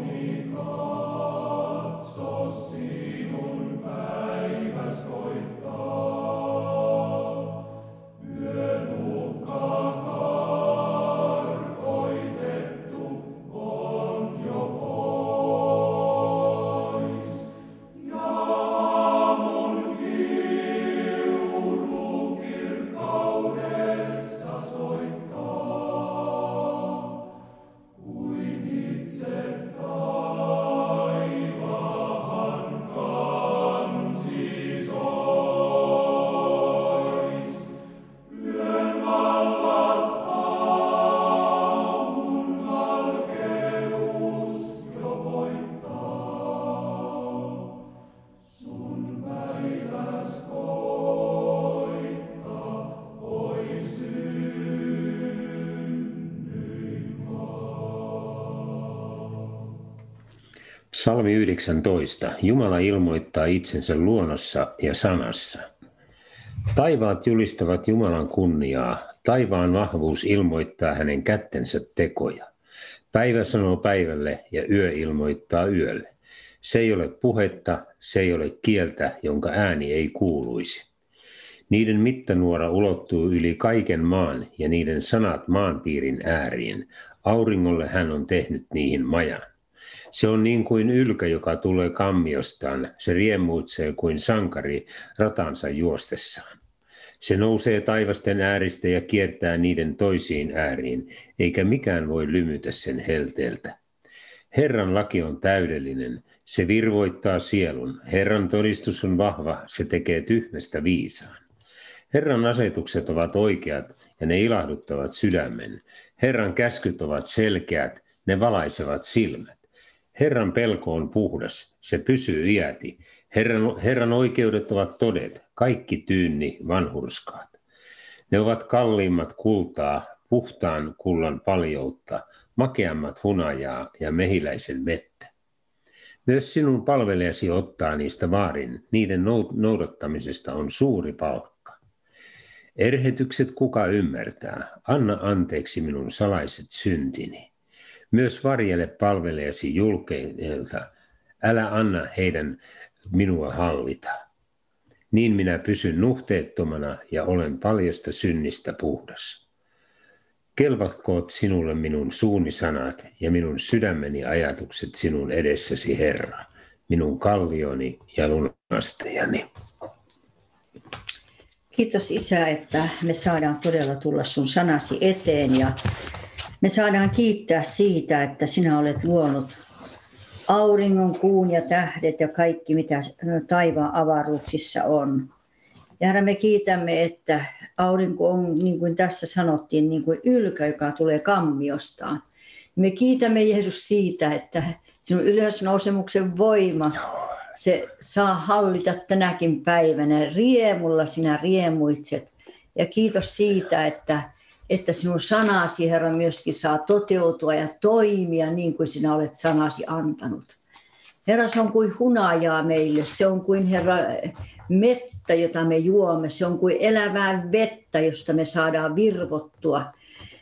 omnicat, so Salmi 19. Jumala ilmoittaa itsensä luonnossa ja sanassa. Taivaat julistavat Jumalan kunniaa. Taivaan vahvuus ilmoittaa hänen kättensä tekoja. Päivä sanoo päivälle ja yö ilmoittaa yölle. Se ei ole puhetta, se ei ole kieltä, jonka ääni ei kuuluisi. Niiden mittanuora ulottuu yli kaiken maan ja niiden sanat maanpiirin ääriin. Auringolle hän on tehnyt niihin majan. Se on niin kuin ylkä, joka tulee kammiostaan. Se riemuitsee kuin sankari ratansa juostessaan. Se nousee taivasten ääristä ja kiertää niiden toisiin ääriin, eikä mikään voi lymytä sen helteeltä. Herran laki on täydellinen, se virvoittaa sielun. Herran todistus on vahva, se tekee tyhmästä viisaan. Herran asetukset ovat oikeat ja ne ilahduttavat sydämen. Herran käskyt ovat selkeät, ne valaisevat silmät. Herran pelko on puhdas, se pysyy iäti. Herran, Herran oikeudet ovat todet, kaikki tyynni vanhurskaat. Ne ovat kalliimmat kultaa, puhtaan kullan paljoutta, makeammat hunajaa ja mehiläisen vettä. Myös sinun palvelijasi ottaa niistä vaarin, niiden noudattamisesta on suuri palkka. Erhetykset kuka ymmärtää, anna anteeksi minun salaiset syntini. Myös varjele palvelijasi julkeilta, älä anna heidän minua hallita. Niin minä pysyn nuhteettomana ja olen paljosta synnistä puhdas. Kelvatkoot sinulle minun suuni sanat ja minun sydämeni ajatukset sinun edessäsi, Herra, minun kallioni ja lunastajani. Kiitos Isä, että me saadaan todella tulla sun sanasi eteen ja me saadaan kiittää siitä, että sinä olet luonut auringon, kuun ja tähdet ja kaikki, mitä taivaan avaruuksissa on. Ja Herra, me kiitämme, että aurinko on, niin kuin tässä sanottiin, niin kuin ylkä, joka tulee kammiostaan. Me kiitämme Jeesus siitä, että sinun ylösnousemuksen voima, se saa hallita tänäkin päivänä. Riemulla sinä riemuitset. Ja kiitos siitä, että että sinun sanasi, Herra, myöskin saa toteutua ja toimia niin kuin sinä olet sanasi antanut. Herra, se on kuin hunajaa meille, se on kuin Herra mettä, jota me juomme, se on kuin elävää vettä, josta me saadaan virvottua.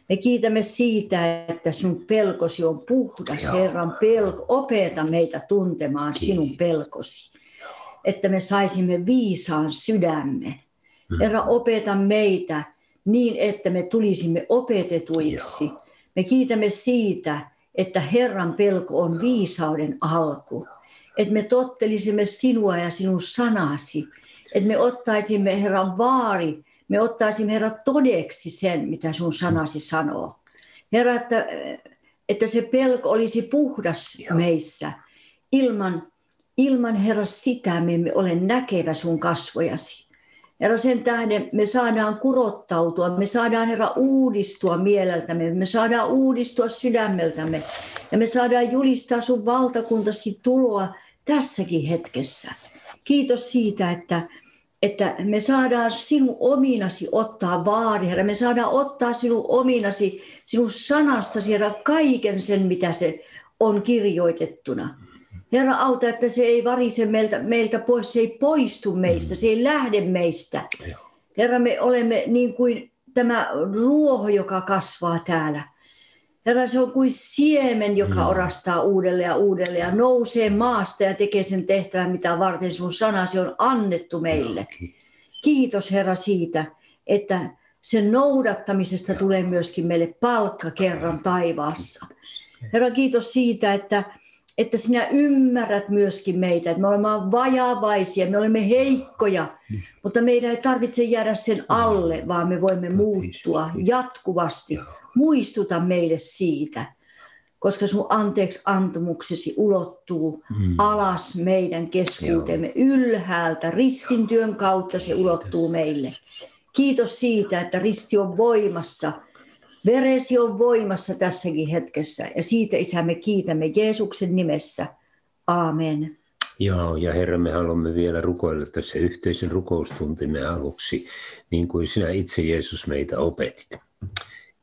Me kiitämme siitä, että sinun pelkosi on puhdas, Joo. Herran pelko. Opeta meitä tuntemaan sinun pelkosi, että me saisimme viisaan sydämme. Hmm. Herra, opeta meitä niin, että me tulisimme opetetuiksi. Joo. Me kiitämme siitä, että Herran pelko on viisauden alku. Että me tottelisimme sinua ja sinun sanasi. Että me ottaisimme Herran vaari, me ottaisimme Herran todeksi sen, mitä sun sanasi sanoo. Herra, että, että se pelko olisi puhdas Joo. meissä. Ilman, ilman Herra sitä me emme ole näkevä sun kasvojasi. Herra, sen tähden me saadaan kurottautua, me saadaan Herra uudistua mieleltämme, me saadaan uudistua sydämeltämme ja me saadaan julistaa sun valtakuntasi tuloa tässäkin hetkessä. Kiitos siitä, että, että me saadaan sinun ominasi ottaa vaari, Herra. Me saadaan ottaa sinun ominasi, sinun sanastasi, Herra, kaiken sen, mitä se on kirjoitettuna. Herra auta, että se ei varise meiltä, meiltä pois, se ei poistu meistä, se ei lähde meistä. Herra, me olemme niin kuin tämä ruoho, joka kasvaa täällä. Herra, se on kuin siemen, joka mm. orastaa uudelleen ja uudelleen ja nousee maasta ja tekee sen tehtävän, mitä varten sun sanasi on annettu meille. Kiitos Herra siitä, että sen noudattamisesta tulee myöskin meille palkka kerran taivaassa. Herra, kiitos siitä, että, että sinä ymmärrät myöskin meitä, että me olemme vajavaisia, me olemme heikkoja, mutta meidän ei tarvitse jäädä sen alle, vaan me voimme muuttua jatkuvasti. Muistuta meille siitä, koska sun anteeksi antamuksesi ulottuu mm. alas meidän keskuuteemme ylhäältä, ristintyön kautta se ulottuu meille. Kiitos siitä, että risti on voimassa. Veresi on voimassa tässäkin hetkessä. Ja siitä, Isä, me kiitämme Jeesuksen nimessä. Aamen. Joo, ja Herra, me haluamme vielä rukoilla tässä yhteisen rukoustuntimme aluksi, niin kuin sinä itse Jeesus meitä opetit.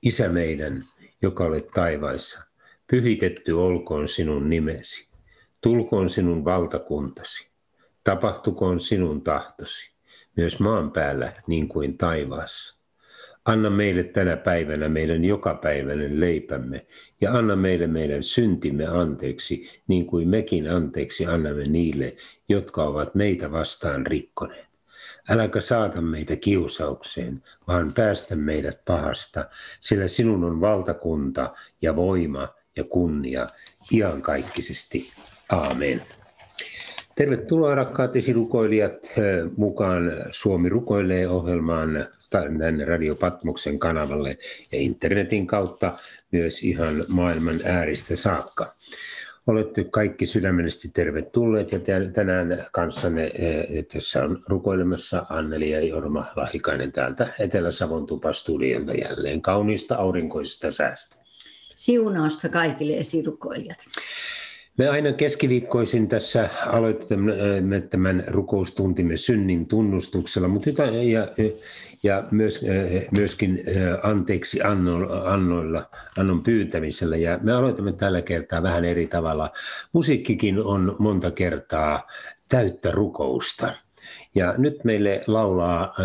Isä meidän, joka olet taivaissa, pyhitetty olkoon sinun nimesi, tulkoon sinun valtakuntasi, tapahtukoon sinun tahtosi myös maan päällä niin kuin taivaassa. Anna meille tänä päivänä meidän jokapäiväinen leipämme ja anna meille meidän syntimme anteeksi, niin kuin mekin anteeksi annamme niille, jotka ovat meitä vastaan rikkoneet. Äläkä saata meitä kiusaukseen, vaan päästä meidät pahasta, sillä sinun on valtakunta ja voima ja kunnia iankaikkisesti. Aamen. Tervetuloa rakkaat esirukoilijat mukaan Suomi rukoilee ohjelmaan tänne Radio Patmoksen kanavalle ja internetin kautta myös ihan maailman ääristä saakka. Olette kaikki sydämellisesti tervetulleet ja tänään kanssanne tässä on rukoilemassa Anneli ja Jorma Lahikainen täältä Etelä-Savon tupastudiolta jälleen kauniista aurinkoisesta säästä. Siunausta kaikille esirukoilijat. Me aina keskiviikkoisin tässä aloitamme tämän rukoustuntimme synnin tunnustuksella, mutta ja, ja myös, myöskin anteeksi annoilla, annon pyytämisellä. Ja me aloitamme tällä kertaa vähän eri tavalla. Musiikkikin on monta kertaa täyttä rukousta. Ja nyt meille laulaa,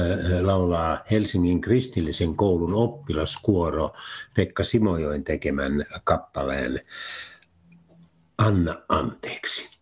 laulaa Helsingin kristillisen koulun oppilaskuoro Pekka Simojoen tekemän kappaleen anna anteeksi.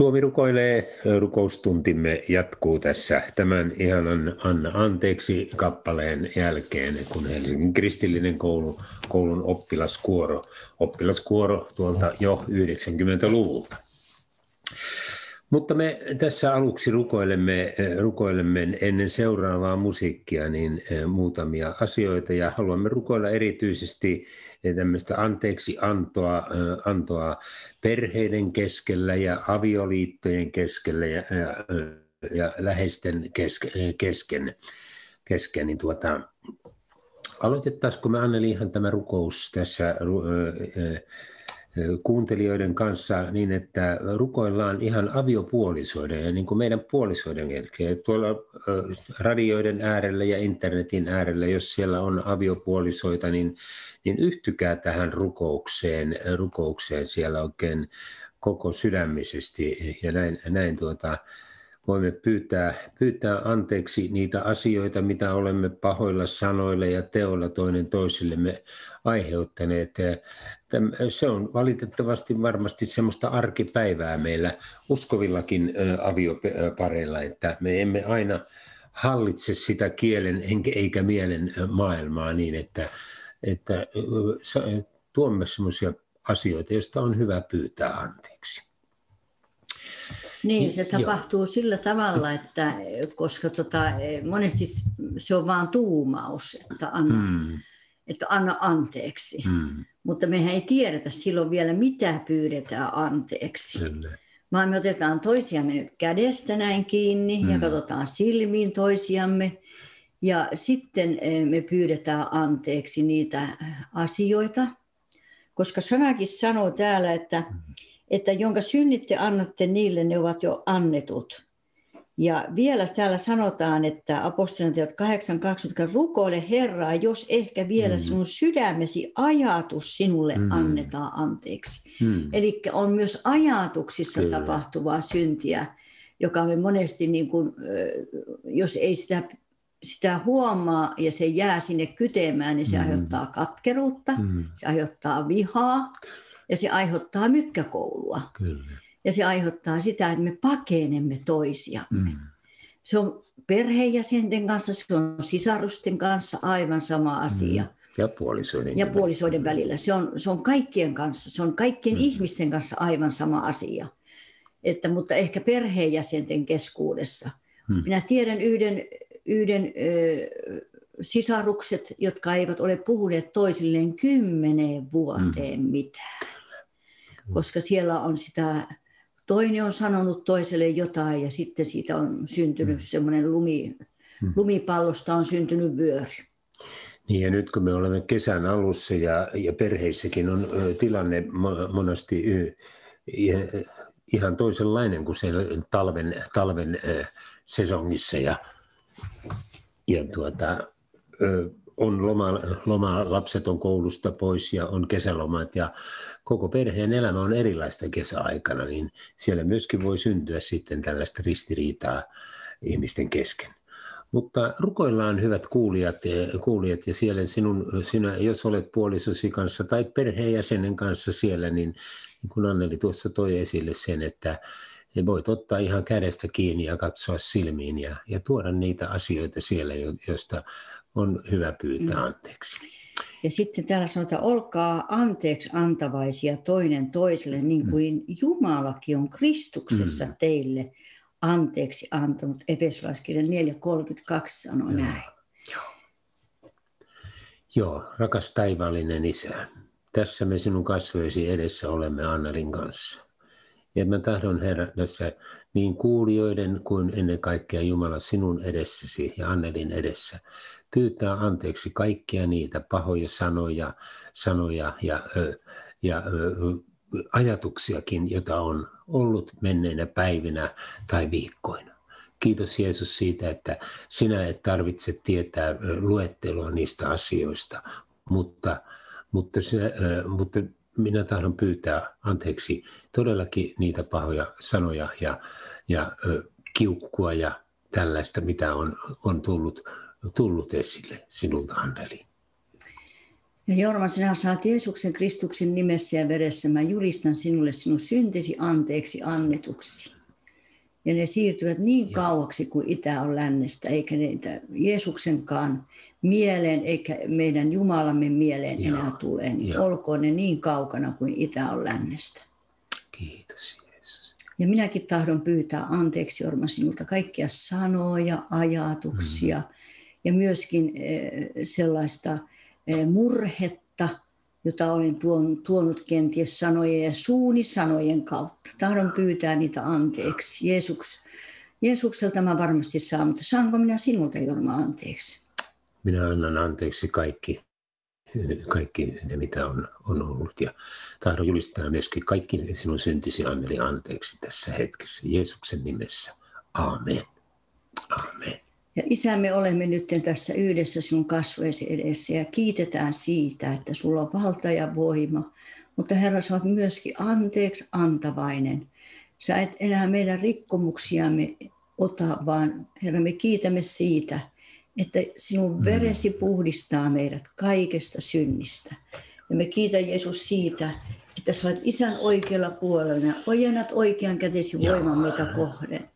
Suomi rukoilee, rukoustuntimme jatkuu tässä tämän ihanan Anna anteeksi kappaleen jälkeen, kun Helsingin kristillinen koulu, koulun oppilaskuoro, oppilaskuoro tuolta jo 90-luvulta. Mutta me tässä aluksi rukoilemme, rukoilemme ennen seuraavaa musiikkia niin eh, muutamia asioita ja haluamme rukoilla erityisesti tämmöistä anteeksi antoa, antoa perheiden keskellä ja avioliittojen keskellä ja, ja, ja läheisten keske, kesken. kesken niin tuota, aloitettaisiko me Anneli ihan tämä rukous tässä kuuntelijoiden kanssa niin, että rukoillaan ihan aviopuolisoiden ja niin kuin meidän puolisoiden jälkeen. Tuolla radioiden äärellä ja internetin äärellä, jos siellä on aviopuolisoita, niin, niin yhtykää tähän rukoukseen, rukoukseen siellä oikein koko sydämisesti ja näin, näin tuota, voimme pyytää, pyytää anteeksi niitä asioita, mitä olemme pahoilla sanoilla ja teoilla toinen toisillemme aiheuttaneet. Se on valitettavasti varmasti semmoista arkipäivää meillä uskovillakin aviopareilla, että me emme aina hallitse sitä kielen eikä mielen maailmaa niin, että, että tuomme semmoisia asioita, joista on hyvä pyytää anteeksi. Niin, se tapahtuu Joo. sillä tavalla, että koska tota, monesti se on vain tuumaus, että anna, hmm. että anna anteeksi. Hmm. Mutta mehän ei tiedetä silloin vielä, mitä pyydetään anteeksi. Kyllä. Vaan me otetaan toisiamme nyt kädestä näin kiinni hmm. ja katsotaan silmiin toisiamme. Ja sitten eh, me pyydetään anteeksi niitä asioita, koska sanakin sanoo täällä, että hmm että jonka synnitte annatte niille, ne ovat jo annetut. Ja vielä täällä sanotaan, että apostoliteot 8.20, rukoile Herraa, jos ehkä vielä mm. sinun sydämesi ajatus sinulle mm. annetaan anteeksi. Mm. Eli on myös ajatuksissa Kyllä. tapahtuvaa syntiä, joka me monesti, niin kuin, jos ei sitä, sitä huomaa ja se jää sinne kytemään, niin se mm. aiheuttaa katkeruutta, mm. se aiheuttaa vihaa ja se aiheuttaa mykkäkoulua. Kyllä. Ja se aiheuttaa sitä, että me pakenemme toisiamme. Mm. Se on perheenjäsenten kanssa, se on sisarusten kanssa aivan sama asia. Mm. Ja puolisoiden. Ja puolisoiden välillä. Se on, se on kaikkien kanssa, se on kaikkien mm. ihmisten kanssa aivan sama asia. Että, mutta ehkä perheenjäsenten keskuudessa. Mm. Minä tiedän yhden, yhden ö, sisarukset, jotka eivät ole puhuneet toisilleen kymmeneen vuoteen mm. mitään koska siellä on sitä, toinen on sanonut toiselle jotain ja sitten siitä on syntynyt mm. semmoinen lumi, mm. lumipallosta on syntynyt vyöry. Niin ja nyt kun me olemme kesän alussa ja, ja perheissäkin on tilanne monesti ihan toisenlainen kuin siellä talven, talven sesongissa ja, ja tuota, on loma, loma, lapset on koulusta pois ja on kesälomat ja koko perheen elämä on erilaista kesäaikana, niin siellä myöskin voi syntyä sitten tällaista ristiriitaa ihmisten kesken. Mutta rukoillaan hyvät kuulijat, kuulijat ja siellä sinun, sinä, jos olet puolisosi kanssa tai perheenjäsenen kanssa siellä, niin, niin kuin Anneli tuossa toi esille sen, että voit ottaa ihan kädestä kiinni ja katsoa silmiin ja, ja tuoda niitä asioita siellä, joista on hyvä pyytää mm. anteeksi. Ja sitten täällä sanotaan, olkaa anteeksi antavaisia toinen toiselle, niin mm. kuin Jumalakin on Kristuksessa mm. teille anteeksi antanut. Efesolaiskirjan 4.32 sanoo Joo. näin. Joo. Joo, rakas taivaallinen Isä, tässä me sinun kasvojesi edessä olemme Annalin kanssa. Ja mä tahdon Herra tässä niin kuulijoiden kuin ennen kaikkea Jumala sinun edessäsi ja Annelin edessä pyytää anteeksi kaikkia niitä pahoja sanoja, sanoja ja, ja ajatuksiakin, joita on ollut menneinä päivinä tai viikkoina. Kiitos Jeesus siitä, että sinä et tarvitse tietää luettelua niistä asioista, mutta, mutta, se, mutta minä tahdon pyytää anteeksi todellakin niitä pahoja sanoja ja, ja kiukkua ja tällaista, mitä on, on tullut tullut esille sinulta, Anneli? Ja Jorma, sinä saat Jeesuksen Kristuksen nimessä ja veressä. Mä julistan sinulle sinun syntisi anteeksi annetuksi. Ja ne siirtyvät niin kauaksi kuin itä on lännestä, eikä niitä Jeesuksenkaan mieleen eikä meidän Jumalamme mieleen Joo. enää tule. Niin Joo. olkoon ne niin kaukana kuin itä on lännestä. Kiitos Jeesus. Ja minäkin tahdon pyytää anteeksi Jorma sinulta kaikkia sanoja, ajatuksia mm. Ja myöskin eh, sellaista eh, murhetta, jota olen tuon, tuonut kenties sanojen ja suuni sanojen kautta. Tahdon pyytää niitä anteeksi. Jeesuks, Jeesukselta mä varmasti saan, mutta saanko minä sinulta Jorma anteeksi? Minä annan anteeksi kaikki, kaikki ne, mitä on, on ollut. Ja tahdon julistaa myöskin kaikki sinun syntisi Anneli anteeksi tässä hetkessä. Jeesuksen nimessä. Amen. Amen. Ja isä, me olemme nyt tässä yhdessä sinun kasvojesi edessä ja kiitetään siitä, että sulla on valta ja voima. Mutta Herra, sä oot myöskin anteeksi antavainen. Sä et enää meidän rikkomuksiamme ota, vaan Herra, me kiitämme siitä, että sinun veresi puhdistaa meidät kaikesta synnistä. Ja me kiitän Jeesus siitä, että sä olet isän oikealla puolella ja ojennat oikean kätesi voiman meitä kohden.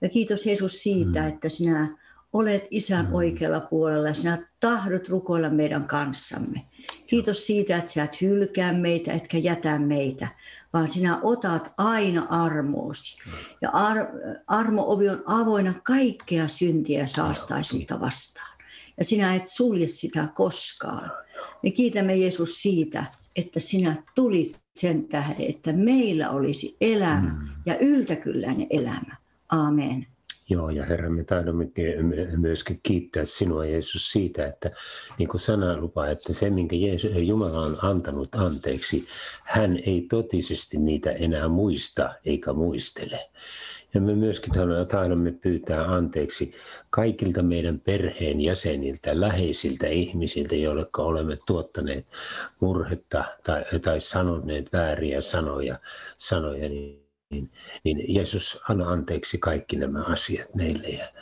Ja kiitos Jeesus siitä, että sinä olet isän oikealla puolella ja sinä tahdot rukoilla meidän kanssamme. Kiitos siitä, että sä et hylkää meitä, etkä jätä meitä, vaan sinä otat aina armoosi. Ja ar- armo-ovi on avoinna kaikkea syntiä ja saastaisuutta vastaan. Ja sinä et sulje sitä koskaan. Me kiitämme Jeesus siitä, että sinä tulit sen tähden, että meillä olisi elämä ja yltäkylläinen elämä. Amen. Joo, ja Herra, me taidamme myöskin kiittää sinua, Jeesus, siitä, että niin kuin sana lupaa, että se, minkä Jeesus, Jumala on antanut anteeksi, hän ei totisesti niitä enää muista eikä muistele. Ja me myöskin tahdomme pyytää anteeksi kaikilta meidän perheen jäseniltä, läheisiltä ihmisiltä, joille olemme tuottaneet murhetta tai, tai sanoneet vääriä sanoja, sanoja niin niin, niin Jeesus, anna anteeksi kaikki nämä asiat meille ja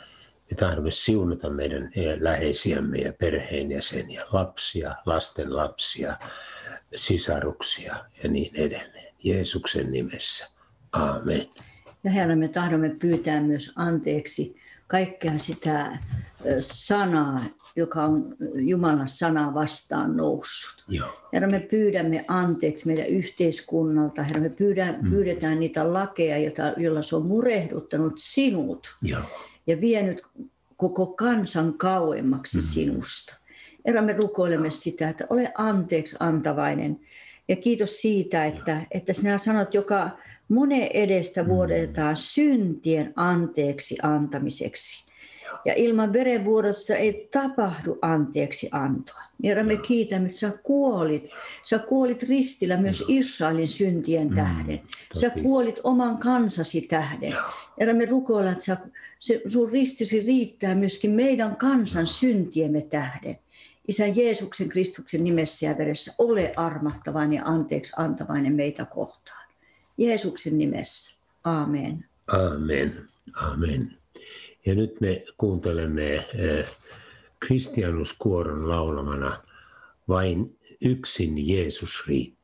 me tahdomme siunata meidän läheisiämme ja perheenjäseniä, lapsia, lasten lapsia, sisaruksia ja niin edelleen. Jeesuksen nimessä. Aamen. Ja Herra, me tahdomme pyytää myös anteeksi kaikkea sitä sanaa, joka on Jumalan sanaa vastaan noussut. Joo. Herra, me pyydämme anteeksi meidän yhteiskunnalta. Herra, me pyydään, mm. pyydetään niitä lakeja, jota, joilla se on murehduttanut sinut Joo. ja vienyt koko kansan kauemmaksi mm. sinusta. Herra, me rukoilemme sitä, että ole anteeksi antavainen. Ja kiitos siitä, että, että sinä sanot, joka monen edestä vuodetaan syntien anteeksi antamiseksi. Ja ilman verenvuodossa ei tapahdu anteeksi antoa. Herra, me kiitämme, että sä kuolit. Sä kuolit ristillä myös Israelin syntien tähden. Sä kuolit oman kansasi tähden. Herra, me rukoillaan, että sä, se, sun ristisi riittää myöskin meidän kansan syntiemme tähden. Isä Jeesuksen Kristuksen nimessä ja veressä ole armahtavainen ja anteeksi antavainen meitä kohtaan. Jeesuksen nimessä. Amen. Amen. Amen. Ja nyt me kuuntelemme eh, Kristianuskuoron laulamana Vain yksin Jeesus riittää.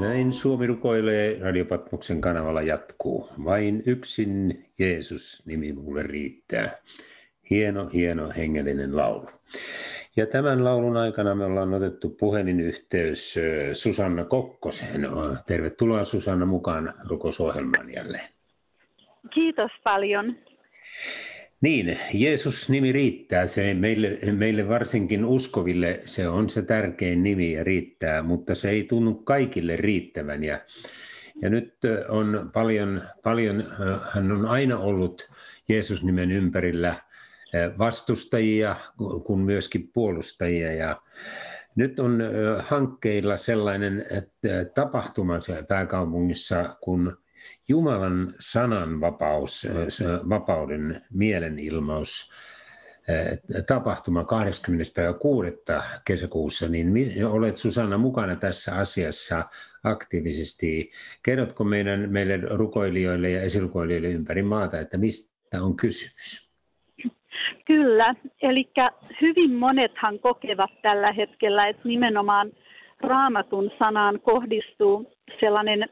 Näin Suomi rukoilee Radiopatmoksen kanavalla jatkuu. Vain yksin Jeesus nimi mulle riittää. Hieno, hieno hengellinen laulu. Ja tämän laulun aikana me ollaan otettu yhteys Susanna Kokkoseen. Tervetuloa Susanna mukaan rukousohjelmaan jälleen. Kiitos paljon. Niin, Jeesus nimi riittää. Se meille, meille varsinkin uskoville se on se tärkein nimi ja riittää, mutta se ei tunnu kaikille riittävän. Ja, ja nyt on paljon, paljon, hän on aina ollut Jeesus-nimen ympärillä vastustajia kuin myöskin puolustajia. Ja nyt on hankkeilla sellainen tapahtuma pääkaupungissa, kun Jumalan sananvapaus, vapauden mielenilmaus, tapahtuma 20. päivä 6. kesäkuussa, niin olet Susanna mukana tässä asiassa aktiivisesti. Kerrotko meidän, meille rukoilijoille ja esirukoilijoille ympäri maata, että mistä on kysymys? Kyllä, eli hyvin monethan kokevat tällä hetkellä, että nimenomaan raamatun sanaan kohdistuu sellainen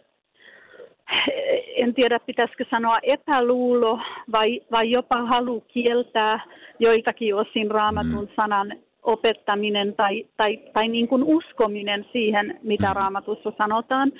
en tiedä pitäisikö sanoa epäluulo vai, vai jopa halu kieltää joiltakin osin raamatun mm. sanan opettaminen tai, tai, tai niin kuin uskominen siihen, mitä mm. raamatussa sanotaan.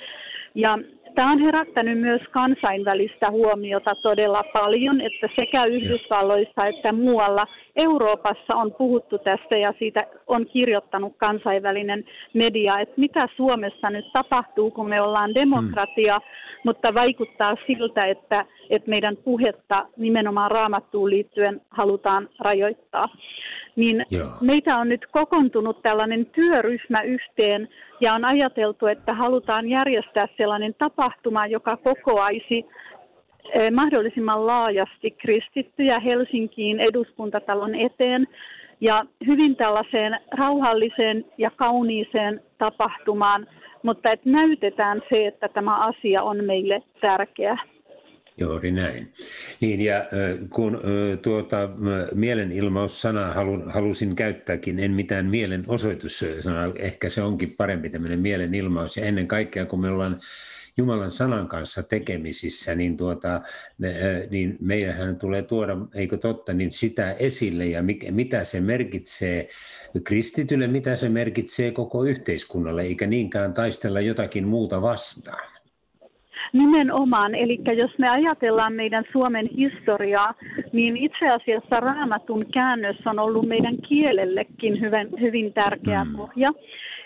Ja Tämä on herättänyt myös kansainvälistä huomiota todella paljon, että sekä Yhdysvalloissa että muualla Euroopassa on puhuttu tästä ja siitä on kirjoittanut kansainvälinen media, että mitä Suomessa nyt tapahtuu, kun me ollaan demokratia, mm. mutta vaikuttaa siltä, että, että meidän puhetta nimenomaan raamattuun liittyen halutaan rajoittaa. Niin Joo. meitä on nyt kokoontunut tällainen työryhmä yhteen ja on ajateltu, että halutaan järjestää sellainen tapahtuma, joka kokoaisi eh, mahdollisimman laajasti kristittyjä Helsinkiin eduskuntatalon eteen ja hyvin tällaiseen rauhalliseen ja kauniiseen tapahtumaan, mutta että näytetään se, että tämä asia on meille tärkeä. Juuri näin. Niin, ja kun tuota mielenilmaussanaa halusin käyttääkin, en mitään mielenosoitussanaa, ehkä se onkin parempi tämmöinen mielenilmaus, ja ennen kaikkea kun me ollaan Jumalan sanan kanssa tekemisissä, niin, tuota, niin meillähän tulee tuoda, eikö totta, niin sitä esille ja mitä se merkitsee kristitylle, mitä se merkitsee koko yhteiskunnalle, eikä niinkään taistella jotakin muuta vastaan. Nimenomaan, eli jos me ajatellaan meidän Suomen historiaa, niin itse asiassa raamatun käännös on ollut meidän kielellekin hyvin, hyvin tärkeä mm. pohja.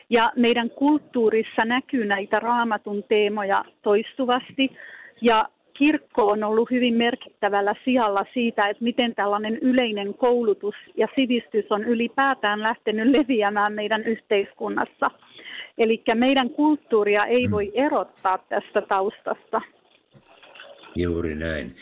Ja meidän kulttuurissa näkyy näitä raamatun teemoja toistuvasti. Ja kirkko on ollut hyvin merkittävällä sijalla siitä, että miten tällainen yleinen koulutus ja sivistys on ylipäätään lähtenyt leviämään meidän yhteiskunnassa. Eli meidän kulttuuria ei mm. voi erottaa tästä taustasta. Juuri näin.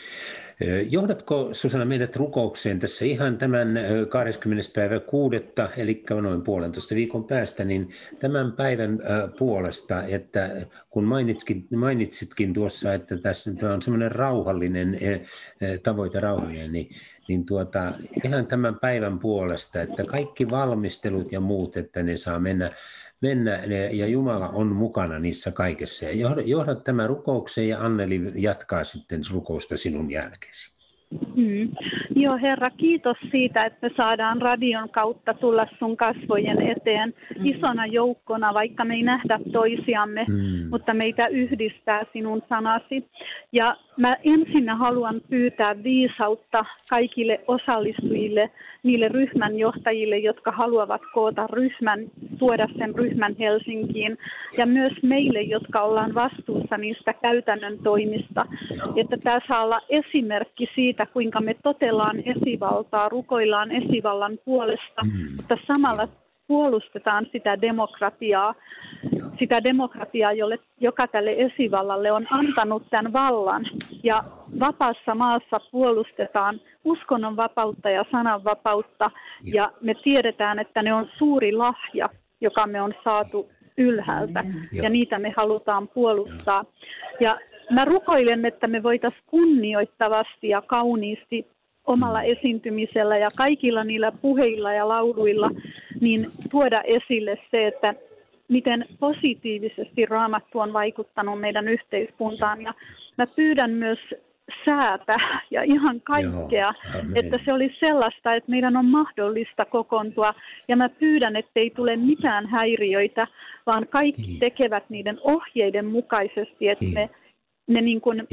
Johdatko Susanna meidät rukoukseen tässä ihan tämän 20. päivä kuudetta, eli noin puolentoista viikon päästä, niin tämän päivän puolesta, että kun mainitsitkin, mainitsitkin tuossa, että tässä tämä on semmoinen rauhallinen tavoite, rauhallinen, niin, niin tuota, ihan tämän päivän puolesta, että kaikki valmistelut ja muut, että ne saa mennä mennä ja Jumala on mukana niissä kaikessa. Ja johda, johda tämä rukoukseen ja Anneli jatkaa sitten rukousta sinun jälkeesi. Mm. Joo Herra, kiitos siitä, että me saadaan radion kautta tulla sun kasvojen eteen mm. isona joukkona, vaikka me ei nähdä toisiamme, mm. mutta meitä yhdistää sinun sanasi. Ja mä ensin haluan pyytää viisautta kaikille osallistujille, niille ryhmän johtajille, jotka haluavat koota ryhmän, tuoda sen ryhmän Helsinkiin, ja myös meille, jotka ollaan vastuussa niistä käytännön toimista, että tämä saa olla esimerkki siitä, kuinka me totellaan esivaltaa, rukoillaan esivallan puolesta, mm. mutta samalla puolustetaan sitä demokratiaa, sitä demokratiaa, jolle, joka tälle esivallalle on antanut tämän vallan. Ja vapaassa maassa puolustetaan uskonnon vapautta ja sananvapautta, ja me tiedetään, että ne on suuri lahja, joka me on saatu ylhäältä, ja niitä me halutaan puolustaa. Ja mä rukoilen, että me voitaisiin kunnioittavasti ja kauniisti omalla esiintymisellä ja kaikilla niillä puheilla ja lauluilla, niin tuoda esille se, että miten positiivisesti raamattu on vaikuttanut meidän yhteiskuntaan. Ja mä pyydän myös säätä ja ihan kaikkea, Joo, että se olisi sellaista, että meidän on mahdollista kokoontua. Ja mä pyydän, että ei tule mitään häiriöitä, vaan kaikki niin. tekevät niiden ohjeiden mukaisesti, että niin. me, me niin kuin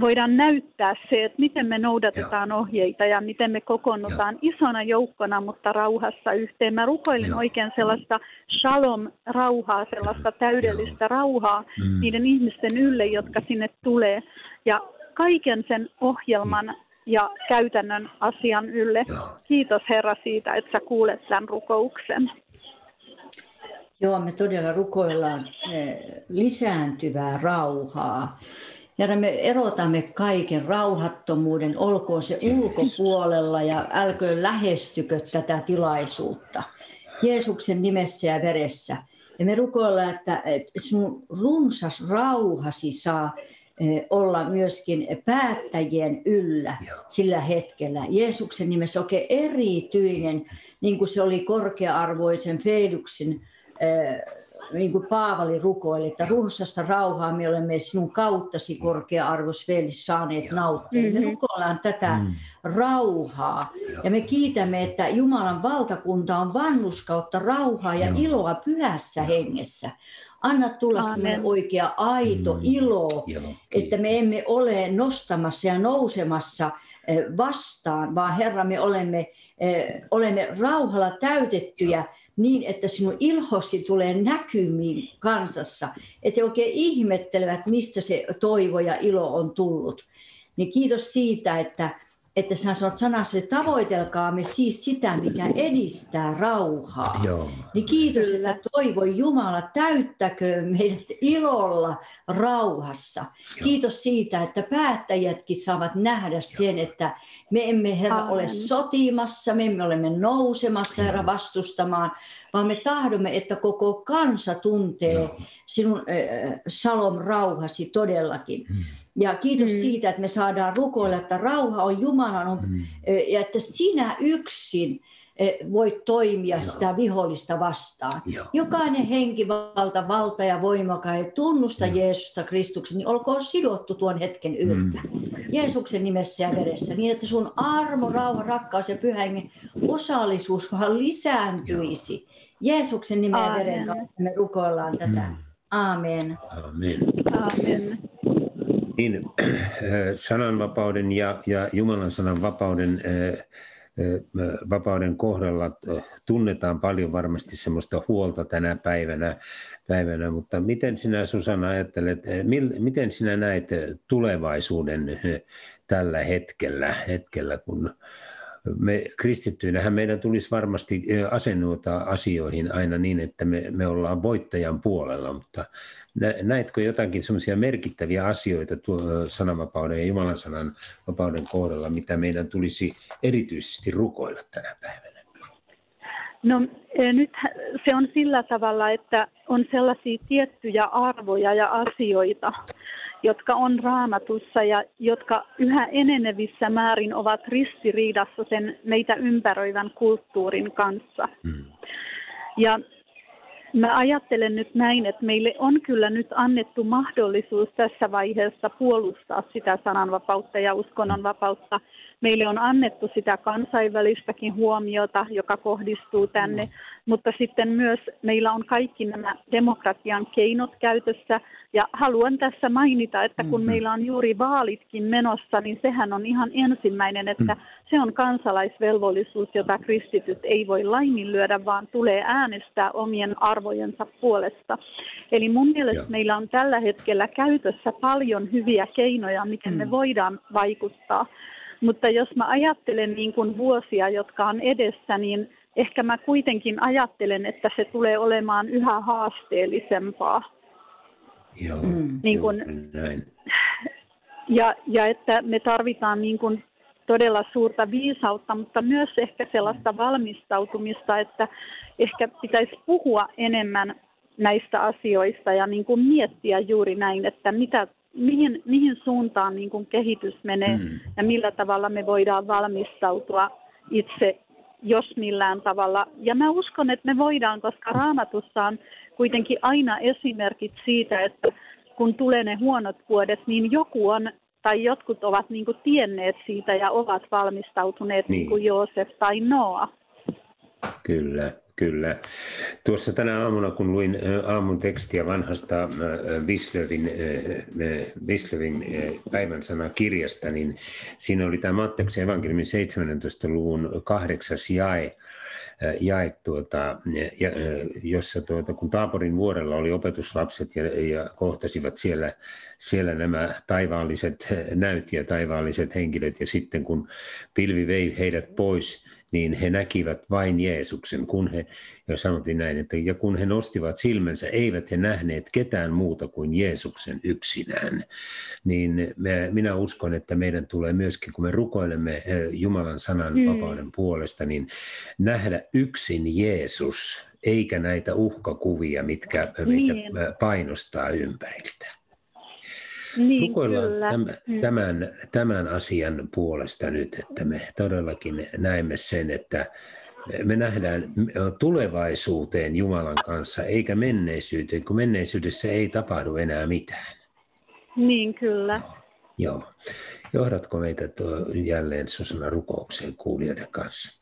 voidaan näyttää se, että miten me noudatetaan Joo. ohjeita ja miten me kokoonnutaan Joo. isona joukkona, mutta rauhassa yhteen. Mä rukoilen Joo. oikein sellaista shalom-rauhaa, sellaista täydellistä Joo. rauhaa mm. niiden ihmisten ylle, jotka sinne tulee. Ja kaiken sen ohjelman niin. ja käytännön asian ylle. Joo. Kiitos Herra siitä, että sä kuulet tämän rukouksen. Joo, me todella rukoillaan eh, lisääntyvää rauhaa. Ja me erotamme kaiken rauhattomuuden, olkoon se ulkopuolella ja älköön lähestykö tätä tilaisuutta. Jeesuksen nimessä ja veressä. Ja me rukoillaan, että sun runsas rauhasi saa Eh, olla myöskin päättäjien yllä sillä hetkellä. Jeesuksen nimessä oikein erityinen, niin kuin se oli korkea-arvoisen Felixin eh, niin kuin Paavali rukoili, että runsasta rauhaa me olemme sinun kauttasi korkea-arvos saaneet nauttia. Me mm-hmm. rukoillaan tätä mm. rauhaa ja me kiitämme, että Jumalan valtakunta on vannuskautta, rauhaa ja iloa pyhässä hengessä. Anna tulla sellainen oikea aito mm. ilo, Joo, että me emme ole nostamassa ja nousemassa eh, vastaan, vaan Herra, me olemme, eh, olemme rauhalla täytettyjä niin, että sinun ilhosi tulee näkymiin kansassa, että oikein ihmettelevät, mistä se toivo ja ilo on tullut. Niin kiitos siitä, että että sä sanot sanassa, että tavoitelkaamme siis sitä, mikä edistää rauhaa. Joo. Niin kiitos, että toivo Jumala täyttäkö meidät ilolla rauhassa. Joo. Kiitos siitä, että päättäjätkin saavat nähdä sen, että me emme Herra Amen. ole sotimassa, me emme olemme nousemassa Herra vastustamaan, vaan me tahdomme, että koko kansa tuntee Joo. sinun äh, salom rauhasi todellakin. Hmm. Ja kiitos mm. siitä, että me saadaan rukoilla, että rauha on Jumalan on, mm. ja että sinä yksin voit toimia Joo. sitä vihollista vastaan. Joo. Jokainen henkivalta, valta ja voima, ei tunnusta Joo. Jeesusta Kristuksen, niin olkoon sidottu tuon hetken yltä. Mm. Jeesuksen nimessä ja veressä, niin että sun armo, rauha, rakkaus ja pyhängen osallisuus vaan lisääntyisi. Joo. Jeesuksen nimen ja veren kautta me rukoillaan tätä. Mm. Aamen. Amen. Amen. Niin, sananvapauden ja, ja Jumalan sanan vapauden, vapauden kohdalla tunnetaan paljon varmasti semmoista huolta tänä päivänä, päivänä. Mutta miten sinä Susanna ajattelet, miten sinä näet tulevaisuuden tällä hetkellä, hetkellä kun me kristittyinähän meidän tulisi varmasti asennuota asioihin aina niin, että me, me ollaan voittajan puolella, mutta näetkö jotakin semmoisia merkittäviä asioita tuo sananvapauden ja Jumalan sanan vapauden kohdalla, mitä meidän tulisi erityisesti rukoilla tänä päivänä? No e, nyt se on sillä tavalla, että on sellaisia tiettyjä arvoja ja asioita, jotka on raamatussa ja jotka yhä enenevissä määrin ovat ristiriidassa sen meitä ympäröivän kulttuurin kanssa. Hmm. Ja Mä ajattelen nyt näin, että meille on kyllä nyt annettu mahdollisuus tässä vaiheessa puolustaa sitä sananvapautta ja uskonnonvapautta. Meille on annettu sitä kansainvälistäkin huomiota, joka kohdistuu tänne, mutta sitten myös meillä on kaikki nämä demokratian keinot käytössä. Ja haluan tässä mainita, että kun mm-hmm. meillä on juuri vaalitkin menossa, niin sehän on ihan ensimmäinen, että mm. se on kansalaisvelvollisuus, jota kristityt ei voi laiminlyödä, vaan tulee äänestää omien arvojensa puolesta. Eli mun mielestä ja. meillä on tällä hetkellä käytössä paljon hyviä keinoja, miten mm. me voidaan vaikuttaa. Mutta jos mä ajattelen niin kuin vuosia, jotka on edessä, niin ehkä mä kuitenkin ajattelen, että se tulee olemaan yhä haasteellisempaa. Joo, mm. niin kuin, näin. Ja, ja että me tarvitaan niin kuin todella suurta viisautta, mutta myös ehkä sellaista valmistautumista, että ehkä pitäisi puhua enemmän näistä asioista ja niin kuin miettiä juuri näin, että mitä, mihin, mihin suuntaan niin kuin kehitys menee mm. ja millä tavalla me voidaan valmistautua itse jos millään tavalla. Ja mä uskon, että me voidaan, koska raamatussa on kuitenkin aina esimerkit siitä, että kun tulee ne huonot vuodet, niin joku on tai jotkut ovat niin kuin tienneet siitä ja ovat valmistautuneet niin, niin kuin Joosef tai Noa. Kyllä, kyllä. Tuossa tänä aamuna, kun luin aamun tekstiä vanhasta Wislövin, Wislövin päivän kirjasta, niin siinä oli tämä Matteuksen evankeliumin 17. luvun kahdeksas jae, jae tuota, jossa tuota, kun Taaporin vuorella oli opetuslapset ja, ja kohtasivat siellä, siellä nämä taivaalliset näyt ja taivaalliset henkilöt ja sitten kun pilvi vei heidät pois, niin he näkivät vain Jeesuksen, kun he, ja sanottiin näin, että ja kun he nostivat silmänsä, eivät he nähneet ketään muuta kuin Jeesuksen yksinään. Niin me, minä uskon, että meidän tulee myöskin, kun me rukoilemme eh, Jumalan sanan mm. vapauden puolesta, niin nähdä yksin Jeesus, eikä näitä uhkakuvia, mitkä meitä niin. painostaa ympäriltä. Niin, Rukoillaan kyllä. Tämän, mm. tämän, tämän asian puolesta nyt, että me todellakin näemme sen, että me nähdään tulevaisuuteen Jumalan kanssa, eikä menneisyyteen, kun menneisyydessä ei tapahdu enää mitään. Niin, kyllä. Joo. Joo. Johdatko meitä tuo jälleen Susanna rukoukseen kuulijoiden kanssa?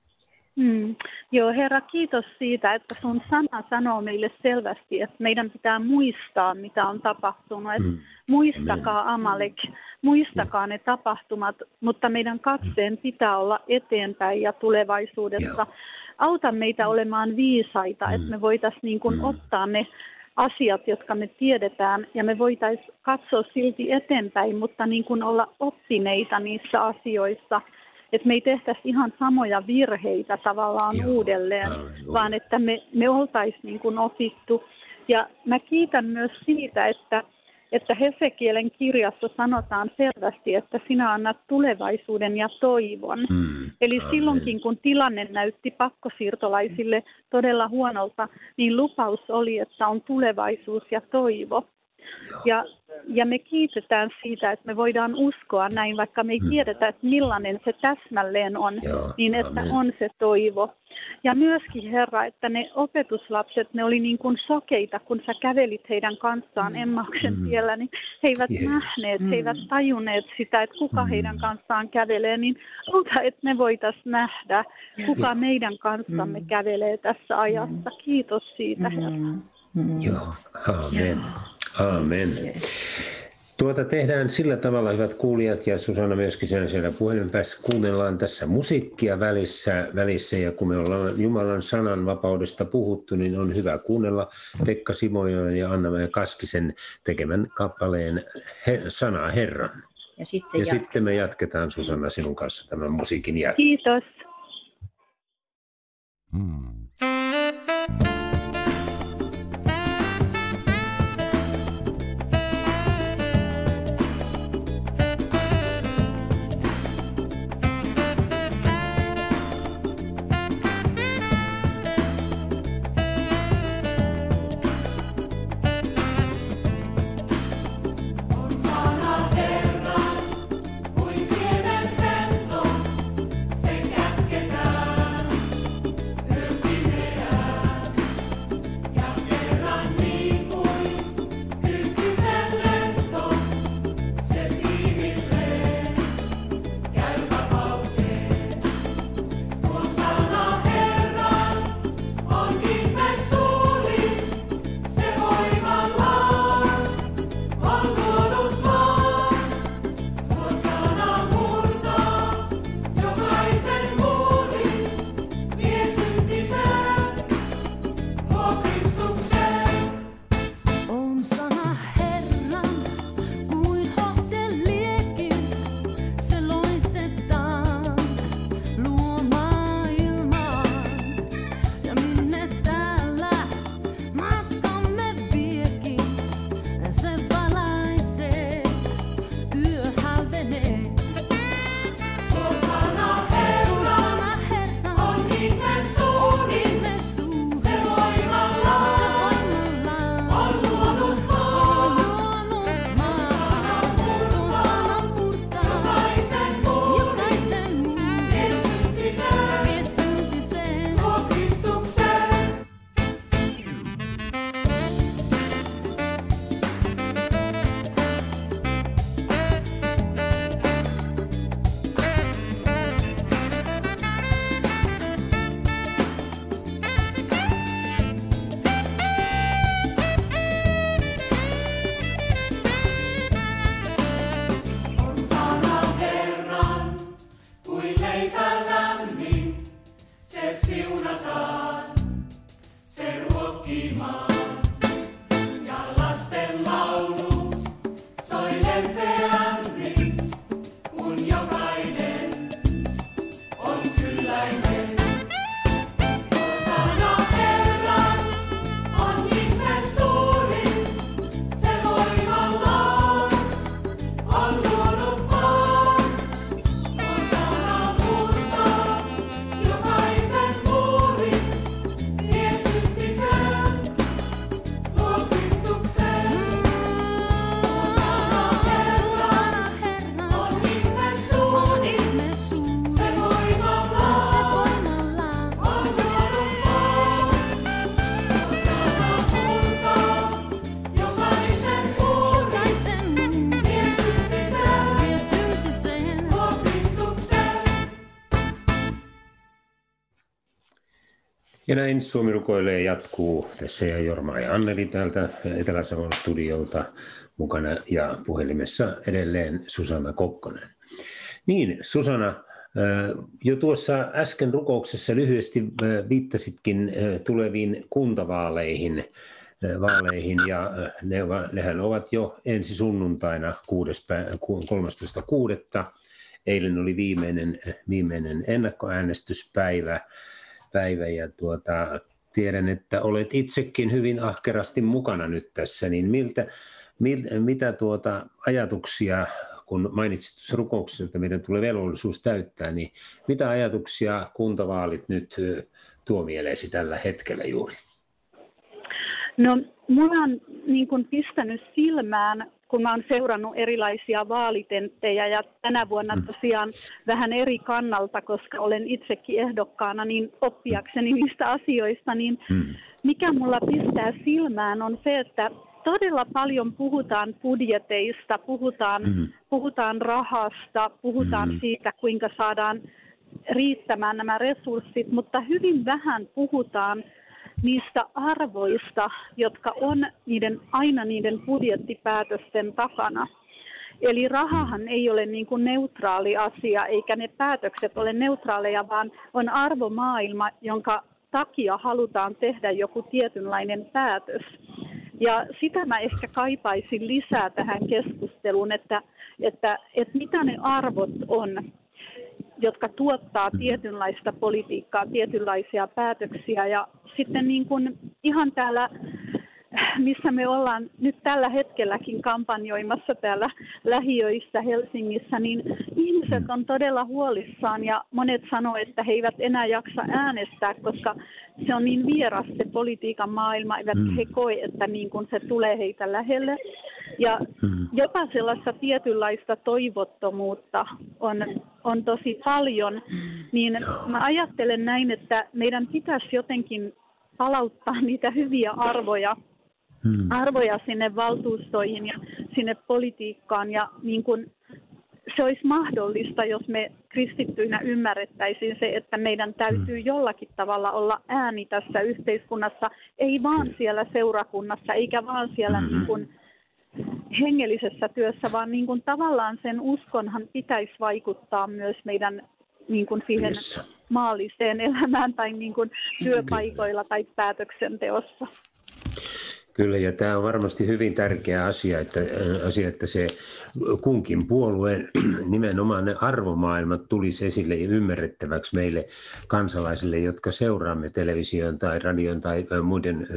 Mm. Joo, Herra, kiitos siitä, että sun sana sanoo meille selvästi, että meidän pitää muistaa, mitä on tapahtunut. Että mm. Muistakaa Amalek, muistakaa ne tapahtumat, mutta meidän katseen pitää olla eteenpäin ja tulevaisuudessa. Joo. Auta meitä olemaan viisaita, mm. että me voitaisiin niin kuin mm. ottaa ne asiat, jotka me tiedetään, ja me voitaisiin katsoa silti eteenpäin, mutta niin kuin olla oppineita niissä asioissa – että me ei tehtäisi ihan samoja virheitä tavallaan Joo, uudelleen, aivan, vaan että me, me oltaisiin niin kuin opittu. Ja mä kiitän myös siitä, että, että Hesekielen kirjassa sanotaan selvästi, että sinä annat tulevaisuuden ja toivon. Mm, Eli amen. silloinkin, kun tilanne näytti pakkosiirtolaisille todella huonolta, niin lupaus oli, että on tulevaisuus ja toivo. Ja, ja me kiitetään siitä, että me voidaan uskoa näin, vaikka me ei hmm. tiedetä, että millainen se täsmälleen on, Joo, niin että amen. on se toivo. Ja myöskin, Herra, että ne opetuslapset, ne oli niin kuin sokeita, kun sä kävelit heidän kanssaan mm. Emmauksen mm. tiellä, niin he eivät yes. nähneet, mm. he eivät mm. tajunneet sitä, että kuka mm. heidän kanssaan kävelee, niin auta, että me voitaisiin nähdä, kuka mm. meidän kanssamme mm. kävelee tässä ajassa. Kiitos siitä, Herra. Mm. Joo, amen. Amen. Tuota tehdään sillä tavalla, hyvät kuulijat ja Susanna myöskin sen siellä puhelimen päässä. Kuunnellaan tässä musiikkia välissä, välissä ja kun me ollaan Jumalan sanan vapaudesta puhuttu, niin on hyvä kuunnella Pekka Simojoen ja Anna Kaskisen tekemän kappaleen he, Sana Herran. Ja, sitten, ja sitten me jatketaan Susanna sinun kanssa tämän musiikin jälkeen. Kiitos. Hmm. Näin Suomi rukoilee jatkuu. Tässä ja Jorma ja Anneli täältä Etelä-Savon studiolta mukana ja puhelimessa edelleen Susanna Kokkonen. Niin, Susanna, jo tuossa äsken rukouksessa lyhyesti viittasitkin tuleviin kuntavaaleihin vaaleihin ja ne, nehän ovat jo ensi sunnuntaina 13.6. Eilen oli viimeinen, viimeinen ennakkoäänestyspäivä päivä ja tuota, tiedän, että olet itsekin hyvin ahkerasti mukana nyt tässä, niin miltä, mil, mitä tuota ajatuksia, kun mainitsit rukouksessa, että meidän tulee velvollisuus täyttää, niin mitä ajatuksia kuntavaalit nyt tuo mieleesi tällä hetkellä juuri? No, mulla on niin kuin pistänyt silmään, kun mä oon seurannut erilaisia vaalitenttejä ja tänä vuonna mm. tosiaan vähän eri kannalta, koska olen itsekin ehdokkaana, niin oppiakseni niistä asioista, niin mm. mikä mulla pistää silmään on se, että todella paljon puhutaan budjeteista, puhutaan, mm. puhutaan rahasta, puhutaan mm. siitä, kuinka saadaan riittämään nämä resurssit, mutta hyvin vähän puhutaan niistä arvoista, jotka on niiden, aina niiden budjettipäätösten takana. Eli rahahan ei ole niin kuin neutraali asia, eikä ne päätökset ole neutraaleja, vaan on arvomaailma, jonka takia halutaan tehdä joku tietynlainen päätös. Ja sitä mä ehkä kaipaisin lisää tähän keskusteluun, että, että, että mitä ne arvot on, jotka tuottaa tietynlaista politiikkaa, tietynlaisia päätöksiä. Ja sitten niin kuin ihan täällä missä me ollaan nyt tällä hetkelläkin kampanjoimassa täällä lähiöissä Helsingissä, niin ihmiset on todella huolissaan ja monet sanoo, että he eivät enää jaksa äänestää, koska se on niin vieras se politiikan maailma, eivät mm. he koe, että niin kuin se tulee heitä lähelle. Ja mm. jopa sellaista tietynlaista toivottomuutta on, on tosi paljon, niin mä ajattelen näin, että meidän pitäisi jotenkin palauttaa niitä hyviä arvoja hmm. arvoja sinne valtuustoihin ja sinne politiikkaan. Ja niin kuin se olisi mahdollista, jos me kristittyinä ymmärrettäisiin se, että meidän täytyy hmm. jollakin tavalla olla ääni tässä yhteiskunnassa, ei vaan siellä seurakunnassa, eikä vaan siellä hmm. niin kuin hengellisessä työssä, vaan niin kuin tavallaan sen uskonhan pitäisi vaikuttaa myös meidän niin kuin siihen yes. maalliseen elämään tai niin kuin työpaikoilla tai päätöksenteossa. Kyllä, ja tämä on varmasti hyvin tärkeä asia, että, asia, että se kunkin puolueen nimenomaan ne arvomaailmat tulisi esille ja ymmärrettäväksi meille kansalaisille, jotka seuraamme television tai radion tai muiden,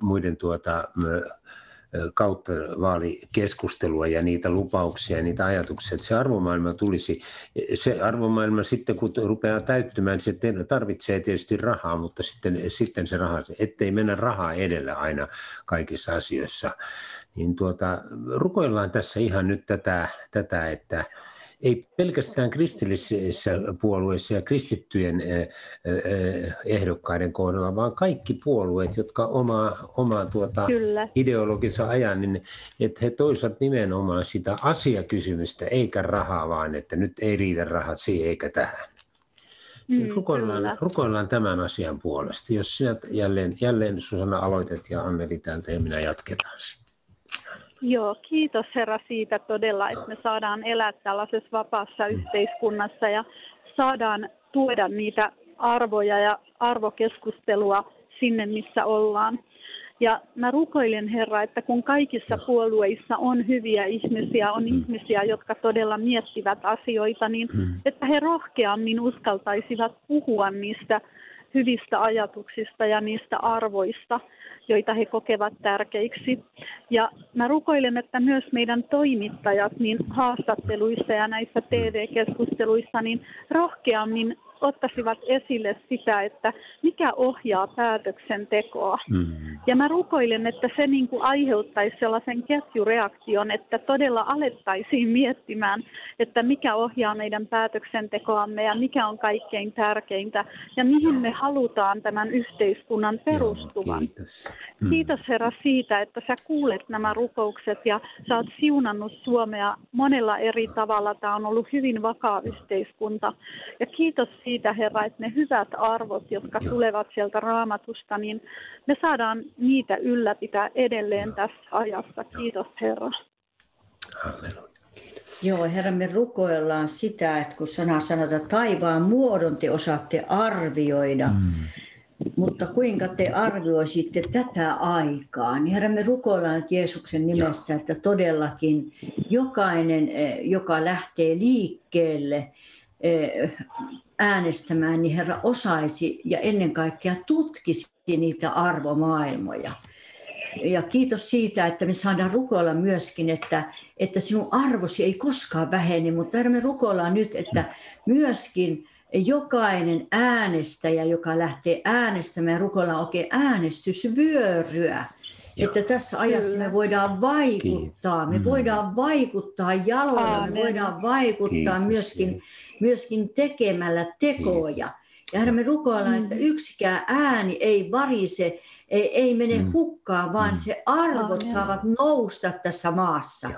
muiden tuota, kautta vaalikeskustelua ja niitä lupauksia ja niitä ajatuksia, että se arvomaailma tulisi, se arvomaailma sitten kun rupeaa täyttymään, se tarvitsee tietysti rahaa, mutta sitten, sitten se raha, ettei mennä rahaa edellä aina kaikissa asioissa, niin tuota, rukoillaan tässä ihan nyt tätä, tätä että ei pelkästään kristillisissä puolueissa ja kristittyjen ehdokkaiden kohdalla, vaan kaikki puolueet, jotka omaa, omaa tuota ideologisa ajan, niin että he toisivat nimenomaan sitä asiakysymystä, eikä rahaa, vaan että nyt ei riitä rahat siihen eikä tähän. Mm, rukoillaan, rukoillaan tämän asian puolesta. Jos sinä jälleen, jälleen Susanna aloitet ja Anneli täältä ja minä jatketaan sitten. Joo, kiitos Herra siitä todella, että me saadaan elää tällaisessa vapaassa yhteiskunnassa ja saadaan tuoda niitä arvoja ja arvokeskustelua sinne, missä ollaan. Ja mä rukoilen Herra, että kun kaikissa puolueissa on hyviä ihmisiä, on mm. ihmisiä, jotka todella miettivät asioita, niin mm. että he rohkeammin uskaltaisivat puhua niistä hyvistä ajatuksista ja niistä arvoista, joita he kokevat tärkeiksi. Ja mä rukoilen, että myös meidän toimittajat niin haastatteluissa ja näissä TV-keskusteluissa niin rohkeammin ottaisivat esille sitä, että mikä ohjaa päätöksentekoa. Mm. Ja mä rukoilen, että se niin kuin aiheuttaisi sellaisen ketjureaktion, että todella alettaisiin miettimään, että mikä ohjaa meidän päätöksentekoamme ja mikä on kaikkein tärkeintä ja mihin me halutaan tämän yhteiskunnan perustuvan. Joo, kiitos. Mm. kiitos Herra siitä, että sä kuulet nämä rukoukset ja sä oot siunannut Suomea monella eri tavalla. Tämä on ollut hyvin vakaa yhteiskunta. Ja kiitos siitä, Herra, että ne hyvät arvot, jotka Joo. tulevat sieltä raamatusta, niin me saadaan niitä ylläpitää edelleen Joo. tässä ajassa. Kiitos, Herra. Halleluja. Joo, Herra, me rukoillaan sitä, että kun sana sanotaan, että taivaan muodon te osaatte arvioida, mm. mutta kuinka te arvioisitte tätä aikaa, niin Herra, me rukoillaan Jeesuksen nimessä, että todellakin jokainen, eh, joka lähtee liikkeelle eh, äänestämään, niin Herra osaisi ja ennen kaikkea tutkisi niitä arvomaailmoja ja kiitos siitä, että me saadaan rukoilla myöskin, että, että sinun arvosi ei koskaan vähene, mutta me rukoillaan nyt, että myöskin jokainen äänestäjä, joka lähtee äänestämään, rukoillaan oikein äänestysvyöryä. Joo. Että tässä ajassa Kyllä. me voidaan vaikuttaa, me mm. voidaan vaikuttaa jaloilla, me voidaan vaikuttaa Kiitos. myöskin, myöskin tekemällä tekoja. Kiitos. Ja me rukoillaan, mm. että yksikään ääni ei varise, ei, ei mene mm. hukkaan, vaan mm. se arvot Amen. saavat nousta tässä maassa. Se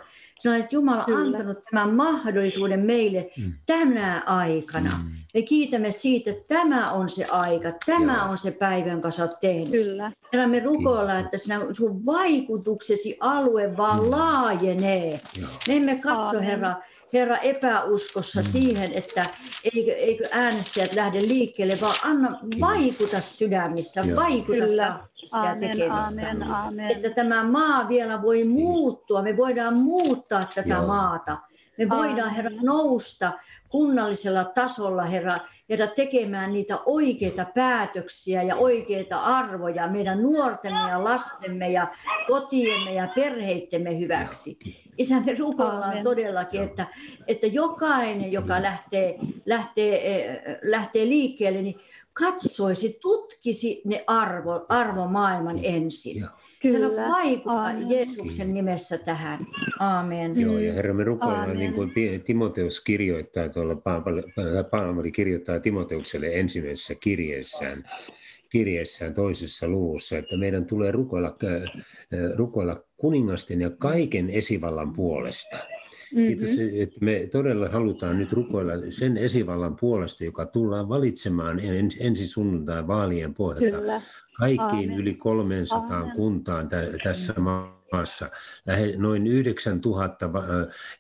on, että Jumala on antanut tämän mahdollisuuden meille mm. tänä aikana. Mm. Me kiitämme siitä, että tämä on se aika, tämä Joo. on se päivä, jonka sä oot tehnyt. Kyllä. Ja me rukoillaan, että sinä, sun vaikutuksesi alue vaan mm. laajenee. Joo. Me emme katso, Amen. Herra, Herra, epäuskossa mm. siihen, että eikö, eikö äänestäjät lähde liikkeelle, vaan anna vaikuta sydämissä, Joo. vaikuta tahdista ja tekemistä. Amen, amen. Että tämä maa vielä voi muuttua, me voidaan muuttaa tätä Joo. maata. Me voidaan, Herra, nousta kunnallisella tasolla, Herra, Herra, tekemään niitä oikeita päätöksiä ja oikeita arvoja meidän nuortemme ja lastemme ja kotiemme ja perheittemme hyväksi. Isä, me rukoillaan todellakin, että, että jokainen, joka lähtee, lähtee, eh, lähtee liikkeelle, niin katsoisi, tutkisi ne arvo, arvomaailman ensin. Kyllä. Herra, vaikuta Aamen. Jeesuksen nimessä tähän. Aamen. Joo, ja Herra, me rukoillaan, niin kuin Timoteus kirjoittaa, tuolla Paavali kirjoittaa Timoteukselle ensimmäisessä kirjeessään, kirjeessään toisessa luvussa, että meidän tulee rukoilla, rukoilla kuningasten ja kaiken esivallan puolesta. Mm-hmm. Kiitos, että me todella halutaan nyt rukoilla sen esivallan puolesta, joka tullaan valitsemaan ensi sunnuntai vaalien pohjalta Kyllä. kaikkiin Aamen. yli 300 Aamen. kuntaan tä- tässä maassa maassa. Noin 9000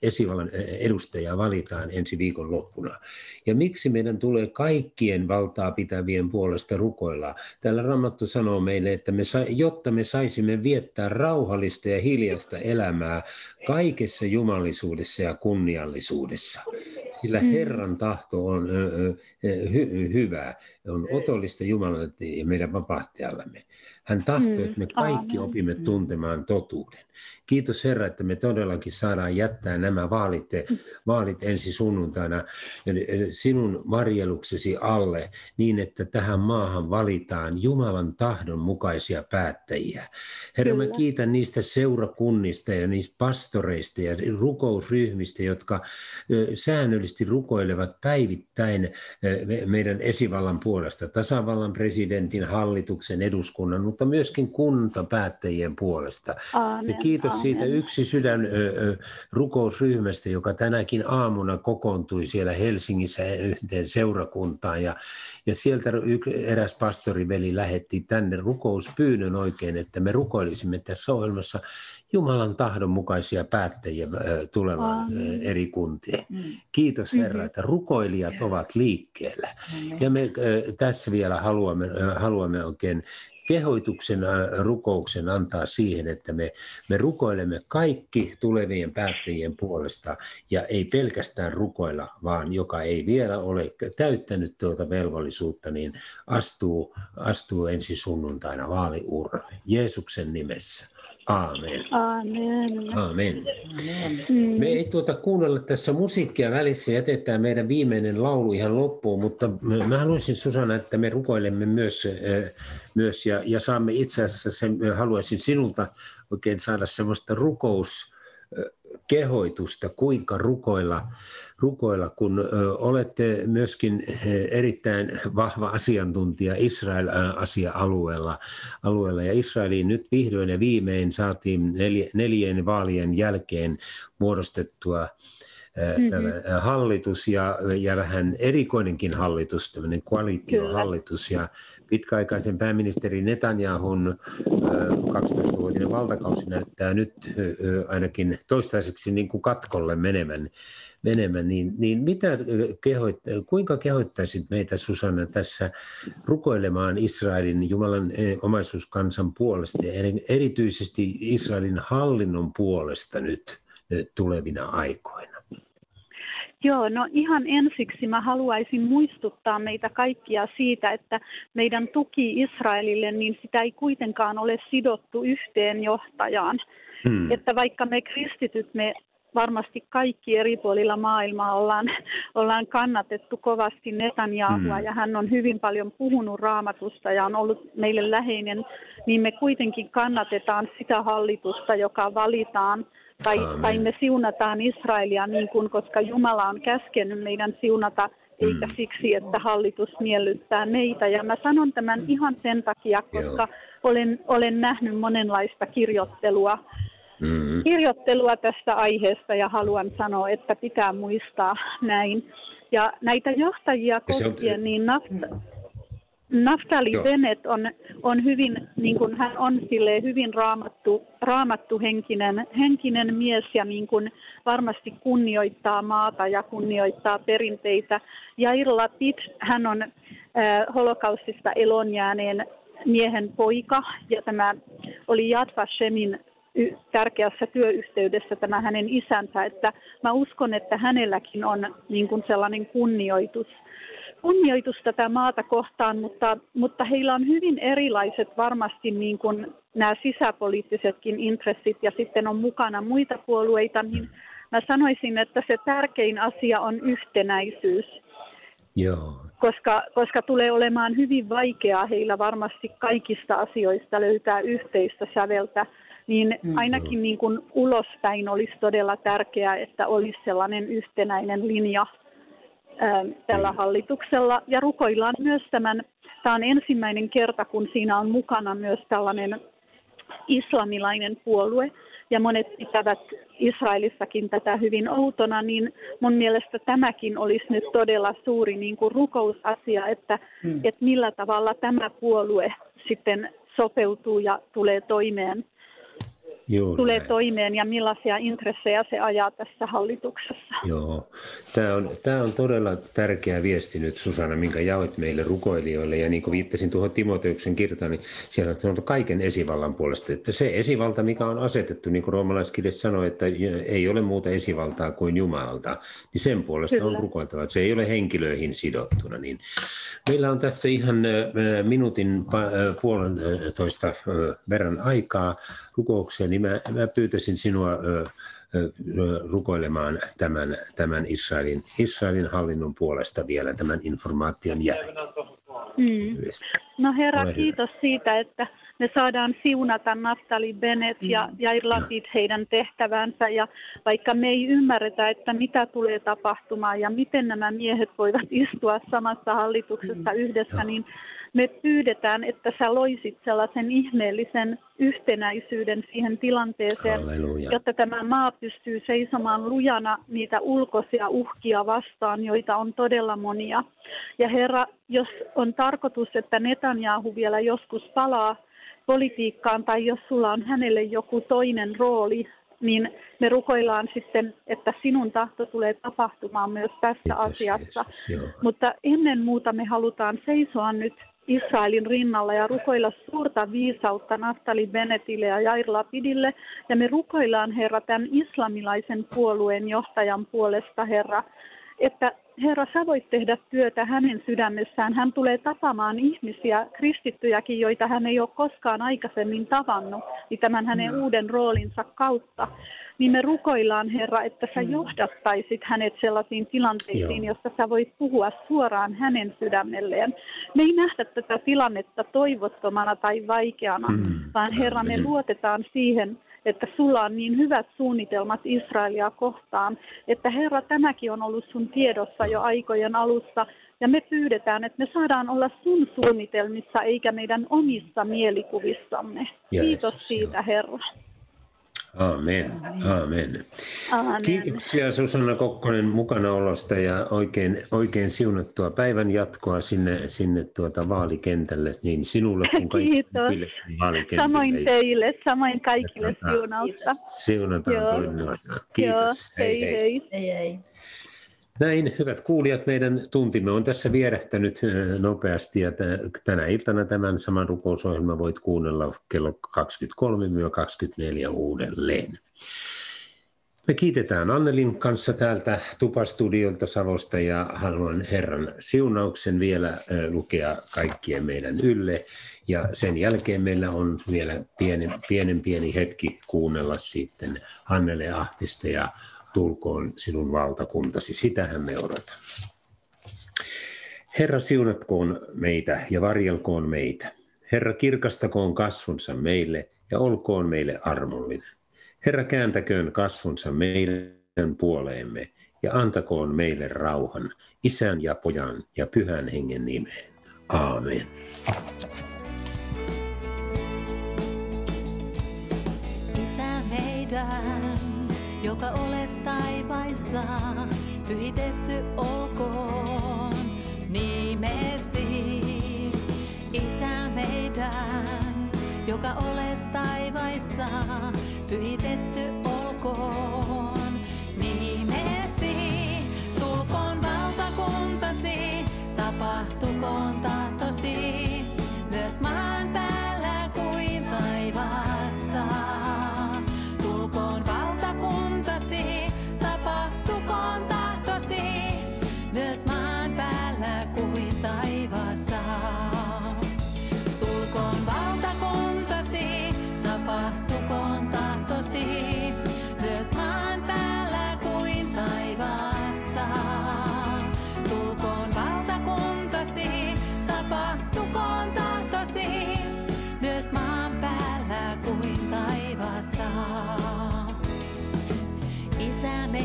esivallan edustajaa valitaan ensi viikon loppuna. Ja miksi meidän tulee kaikkien valtaa pitävien puolesta rukoilla? Täällä Ramattu sanoo meille, että me sa- jotta me saisimme viettää rauhallista ja hiljasta elämää kaikessa jumalisuudessa ja kunniallisuudessa. Sillä mm. Herran tahto on hy- hyvä, on otollista Jumalalle ja meidän vapahtajallamme. Hän tahtoo, mm. että me kaikki opimme tuntemaan totuuden. Kiitos Herra, että me todellakin saadaan jättää nämä vaalit, vaalit ensi sunnuntaina sinun varjeluksesi alle niin, että tähän maahan valitaan Jumalan tahdon mukaisia päättäjiä. Herra, Kyllä. mä kiitän niistä seurakunnista ja niistä pastoreista ja rukousryhmistä, jotka säännöllisesti rukoilevat päivittäin meidän esivallan puolesta, tasavallan presidentin, hallituksen, eduskunnan, mutta myöskin kuntapäättäjien puolesta. Aamen, kiitos Aamen. siitä yksi sydän rukousryhmästä, joka tänäkin aamuna kokoontui siellä Helsingissä yhteen seurakuntaan. Ja, ja sieltä eräs pastoriveli lähetti tänne rukouspyynnön oikein, että me rukoilisimme tässä ohjelmassa Jumalan tahdon mukaisia päättäjiä tulevan eri kuntiin. Mm. Kiitos Herra, mm-hmm. että rukoilijat ovat liikkeellä. Ja me tässä vielä haluamme, haluamme oikein kehoituksen rukouksen antaa siihen, että me, me rukoilemme kaikki tulevien päättäjien puolesta ja ei pelkästään rukoilla, vaan joka ei vielä ole täyttänyt tuota velvollisuutta, niin astuu, astuu ensi sunnuntaina vaaliurnalle Jeesuksen nimessä. Aamen. Aamen. Aamen. Me ei tuota kuunnella tässä musiikkia välissä, jätetään meidän viimeinen laulu ihan loppuun, mutta mä haluaisin Susanna, että me rukoilemme myös, myös ja, ja saamme itse asiassa, sen, haluaisin sinulta oikein saada semmoista rukouskehoitusta, kuinka rukoilla rukoilla, kun olette myöskin erittäin vahva asiantuntija Israel-asia-alueella. Alueella. Ja Israeliin nyt vihdoin ja viimein saatiin neljän vaalien jälkeen muodostettua mm-hmm. hallitus ja, ja vähän erikoinenkin hallitus, tämmöinen koalitiohallitus. Ja pitkäaikaisen pääministeri Netanyahun 12-vuotinen valtakausi näyttää nyt ainakin toistaiseksi niin kuin katkolle menevän menemään, niin, niin mitä kehoit, kuinka kehoittaisit meitä Susanna tässä rukoilemaan Israelin Jumalan omaisuuskansan puolesta ja erityisesti Israelin hallinnon puolesta nyt tulevina aikoina? Joo, no ihan ensiksi mä haluaisin muistuttaa meitä kaikkia siitä, että meidän tuki Israelille, niin sitä ei kuitenkaan ole sidottu yhteen johtajaan. Hmm. Että vaikka me kristityt, me varmasti kaikki eri puolilla maailmaa ollaan, ollaan kannatettu kovasti Netanyahua mm. ja hän on hyvin paljon puhunut raamatusta ja on ollut meille läheinen, niin me kuitenkin kannatetaan sitä hallitusta, joka valitaan tai, tai me siunataan Israelia niin kuin, koska Jumala on käskenyt meidän siunata eikä mm. siksi, että hallitus miellyttää meitä. Ja mä sanon tämän ihan sen takia, koska olen, olen nähnyt monenlaista kirjoittelua mm-hmm. kirjoittelua tästä aiheesta ja haluan sanoa, että pitää muistaa näin. Ja näitä johtajia koskien, niin Nafta, Naftali Joo. Bennett on, on hyvin, niin kuin hän on sille hyvin raamattu, raamattu henkinen, henkinen mies ja niin kuin varmasti kunnioittaa maata ja kunnioittaa perinteitä. Ja Irla Pitt, hän on äh, holokaustista elonjääneen miehen poika ja tämä oli Yad Vashemin tärkeässä työyhteydessä tämä hänen isänsä, että mä uskon, että hänelläkin on niin kuin sellainen kunnioitus, kunnioitus tätä maata kohtaan, mutta, mutta heillä on hyvin erilaiset varmasti niin kuin nämä sisäpoliittisetkin intressit ja sitten on mukana muita puolueita, niin mä sanoisin, että se tärkein asia on yhtenäisyys. Joo. Koska, koska tulee olemaan hyvin vaikeaa heillä varmasti kaikista asioista löytää yhteistä säveltä niin mm. ainakin niin kuin ulospäin olisi todella tärkeää, että olisi sellainen yhtenäinen linja tällä mm. hallituksella. Ja rukoillaan myös tämän, tämä on ensimmäinen kerta, kun siinä on mukana myös tällainen islamilainen puolue, ja monet pitävät Israelissakin tätä hyvin outona, niin mun mielestä tämäkin olisi nyt todella suuri niin kuin rukousasia, että, mm. että millä tavalla tämä puolue sitten sopeutuu ja tulee toimeen Joo, tulee näin. toimeen ja millaisia intressejä se ajaa tässä hallituksessa. Joo, tämä on, tämä on todella tärkeä viesti nyt Susanna, minkä jaoit meille rukoilijoille. Ja niin kuin viittasin tuohon Timoteuksen kirtaan, niin siellä on sanottu kaiken esivallan puolesta, että se esivalta, mikä on asetettu, niin kuin roomalaiskirja sanoi, että ei ole muuta esivaltaa kuin Jumalalta, niin sen puolesta Kyllä. on rukoiltava, että se ei ole henkilöihin sidottuna. Niin meillä on tässä ihan minuutin puolentoista verran aikaa rukoukseen, niin mä, mä pyytäisin sinua ö, ö, rukoilemaan tämän, tämän Israelin, Israelin hallinnon puolesta vielä tämän informaation jälkeen. Mm. No Herra, Ole kiitos hyvä. siitä, että me saadaan siunata Naftali Bennett ja mm. Jair Lapid heidän tehtävänsä. Ja vaikka me ei ymmärretä, että mitä tulee tapahtumaan ja miten nämä miehet voivat istua samassa hallituksessa mm. yhdessä, niin me pyydetään, että sä loisit sellaisen ihmeellisen yhtenäisyyden siihen tilanteeseen, Halleluja. jotta tämä maa pystyy seisomaan lujana niitä ulkoisia uhkia vastaan, joita on todella monia. Ja Herra, jos on tarkoitus, että Netanyahu vielä joskus palaa politiikkaan tai jos sulla on hänelle joku toinen rooli, niin me rukoillaan sitten, että sinun tahto tulee tapahtumaan myös tässä Kiitos, asiassa. Jeesus, Mutta ennen muuta me halutaan seisoa nyt Israelin rinnalla ja rukoilla suurta viisautta Naftali Benetille ja Jair Lapidille. Ja me rukoillaan, Herra, tämän islamilaisen puolueen johtajan puolesta, Herra, että Herra, sä voit tehdä työtä hänen sydämessään. Hän tulee tapaamaan ihmisiä, kristittyjäkin, joita hän ei ole koskaan aikaisemmin tavannut, niin tämän hänen no. uuden roolinsa kautta niin me rukoillaan, Herra, että sä mm. johdattaisit hänet sellaisiin tilanteisiin, Joo. jossa sä voit puhua suoraan hänen sydämelleen. Me ei nähdä tätä tilannetta toivottomana tai vaikeana, mm. vaan Herra, me luotetaan siihen, että sulla on niin hyvät suunnitelmat Israelia kohtaan, että Herra, tämäkin on ollut sun tiedossa jo aikojen alussa, ja me pyydetään, että me saadaan olla sun suunnitelmissa eikä meidän omissa mielikuvissamme. Kiitos siitä, Herra. Amen. Amen. Amen. Kiitoksia Susanna Kokkonen mukanaolosta ja oikein, oikein siunattua päivän jatkoa sinne, sinne tuota vaalikentälle, niin sinulle kuin kaikille vaalikentälle. Samoin teille, samoin kaikille siunausta. Siunataan Joo. Kiitos. Joo, hei hei. hei. hei, hei. Näin, hyvät kuulijat, meidän tuntimme on tässä vierähtänyt nopeasti ja tänä iltana tämän saman rukousohjelman voit kuunnella kello 23-24 uudelleen. Me kiitetään Annelin kanssa täältä Tupastudiolta Savosta ja haluan Herran siunauksen vielä lukea kaikkien meidän ylle. Ja sen jälkeen meillä on vielä pienen, pienen pieni hetki kuunnella sitten Hannele Ahtista ja tulkoon sinun valtakuntasi. Sitähän me odotamme. Herra siunatkoon meitä ja varjelkoon meitä. Herra kirkastakoon kasvunsa meille ja olkoon meille armollinen. Herra kääntäköön kasvunsa meidän puoleemme ja antakoon meille rauhan, isän ja pojan ja pyhän hengen nimeen. Aamen. Joka olet taivaissa, pyhitetty olkoon nimesi. Isä meidän, joka olet taivaissa, pyhitetty olkoon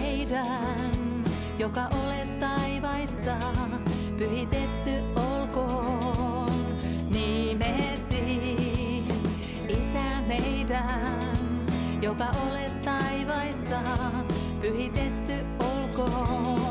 meidän, joka olet taivaissa, pyhitetty olkoon nimesi. Isä meidän, joka olet taivaissa, pyhitetty olkoon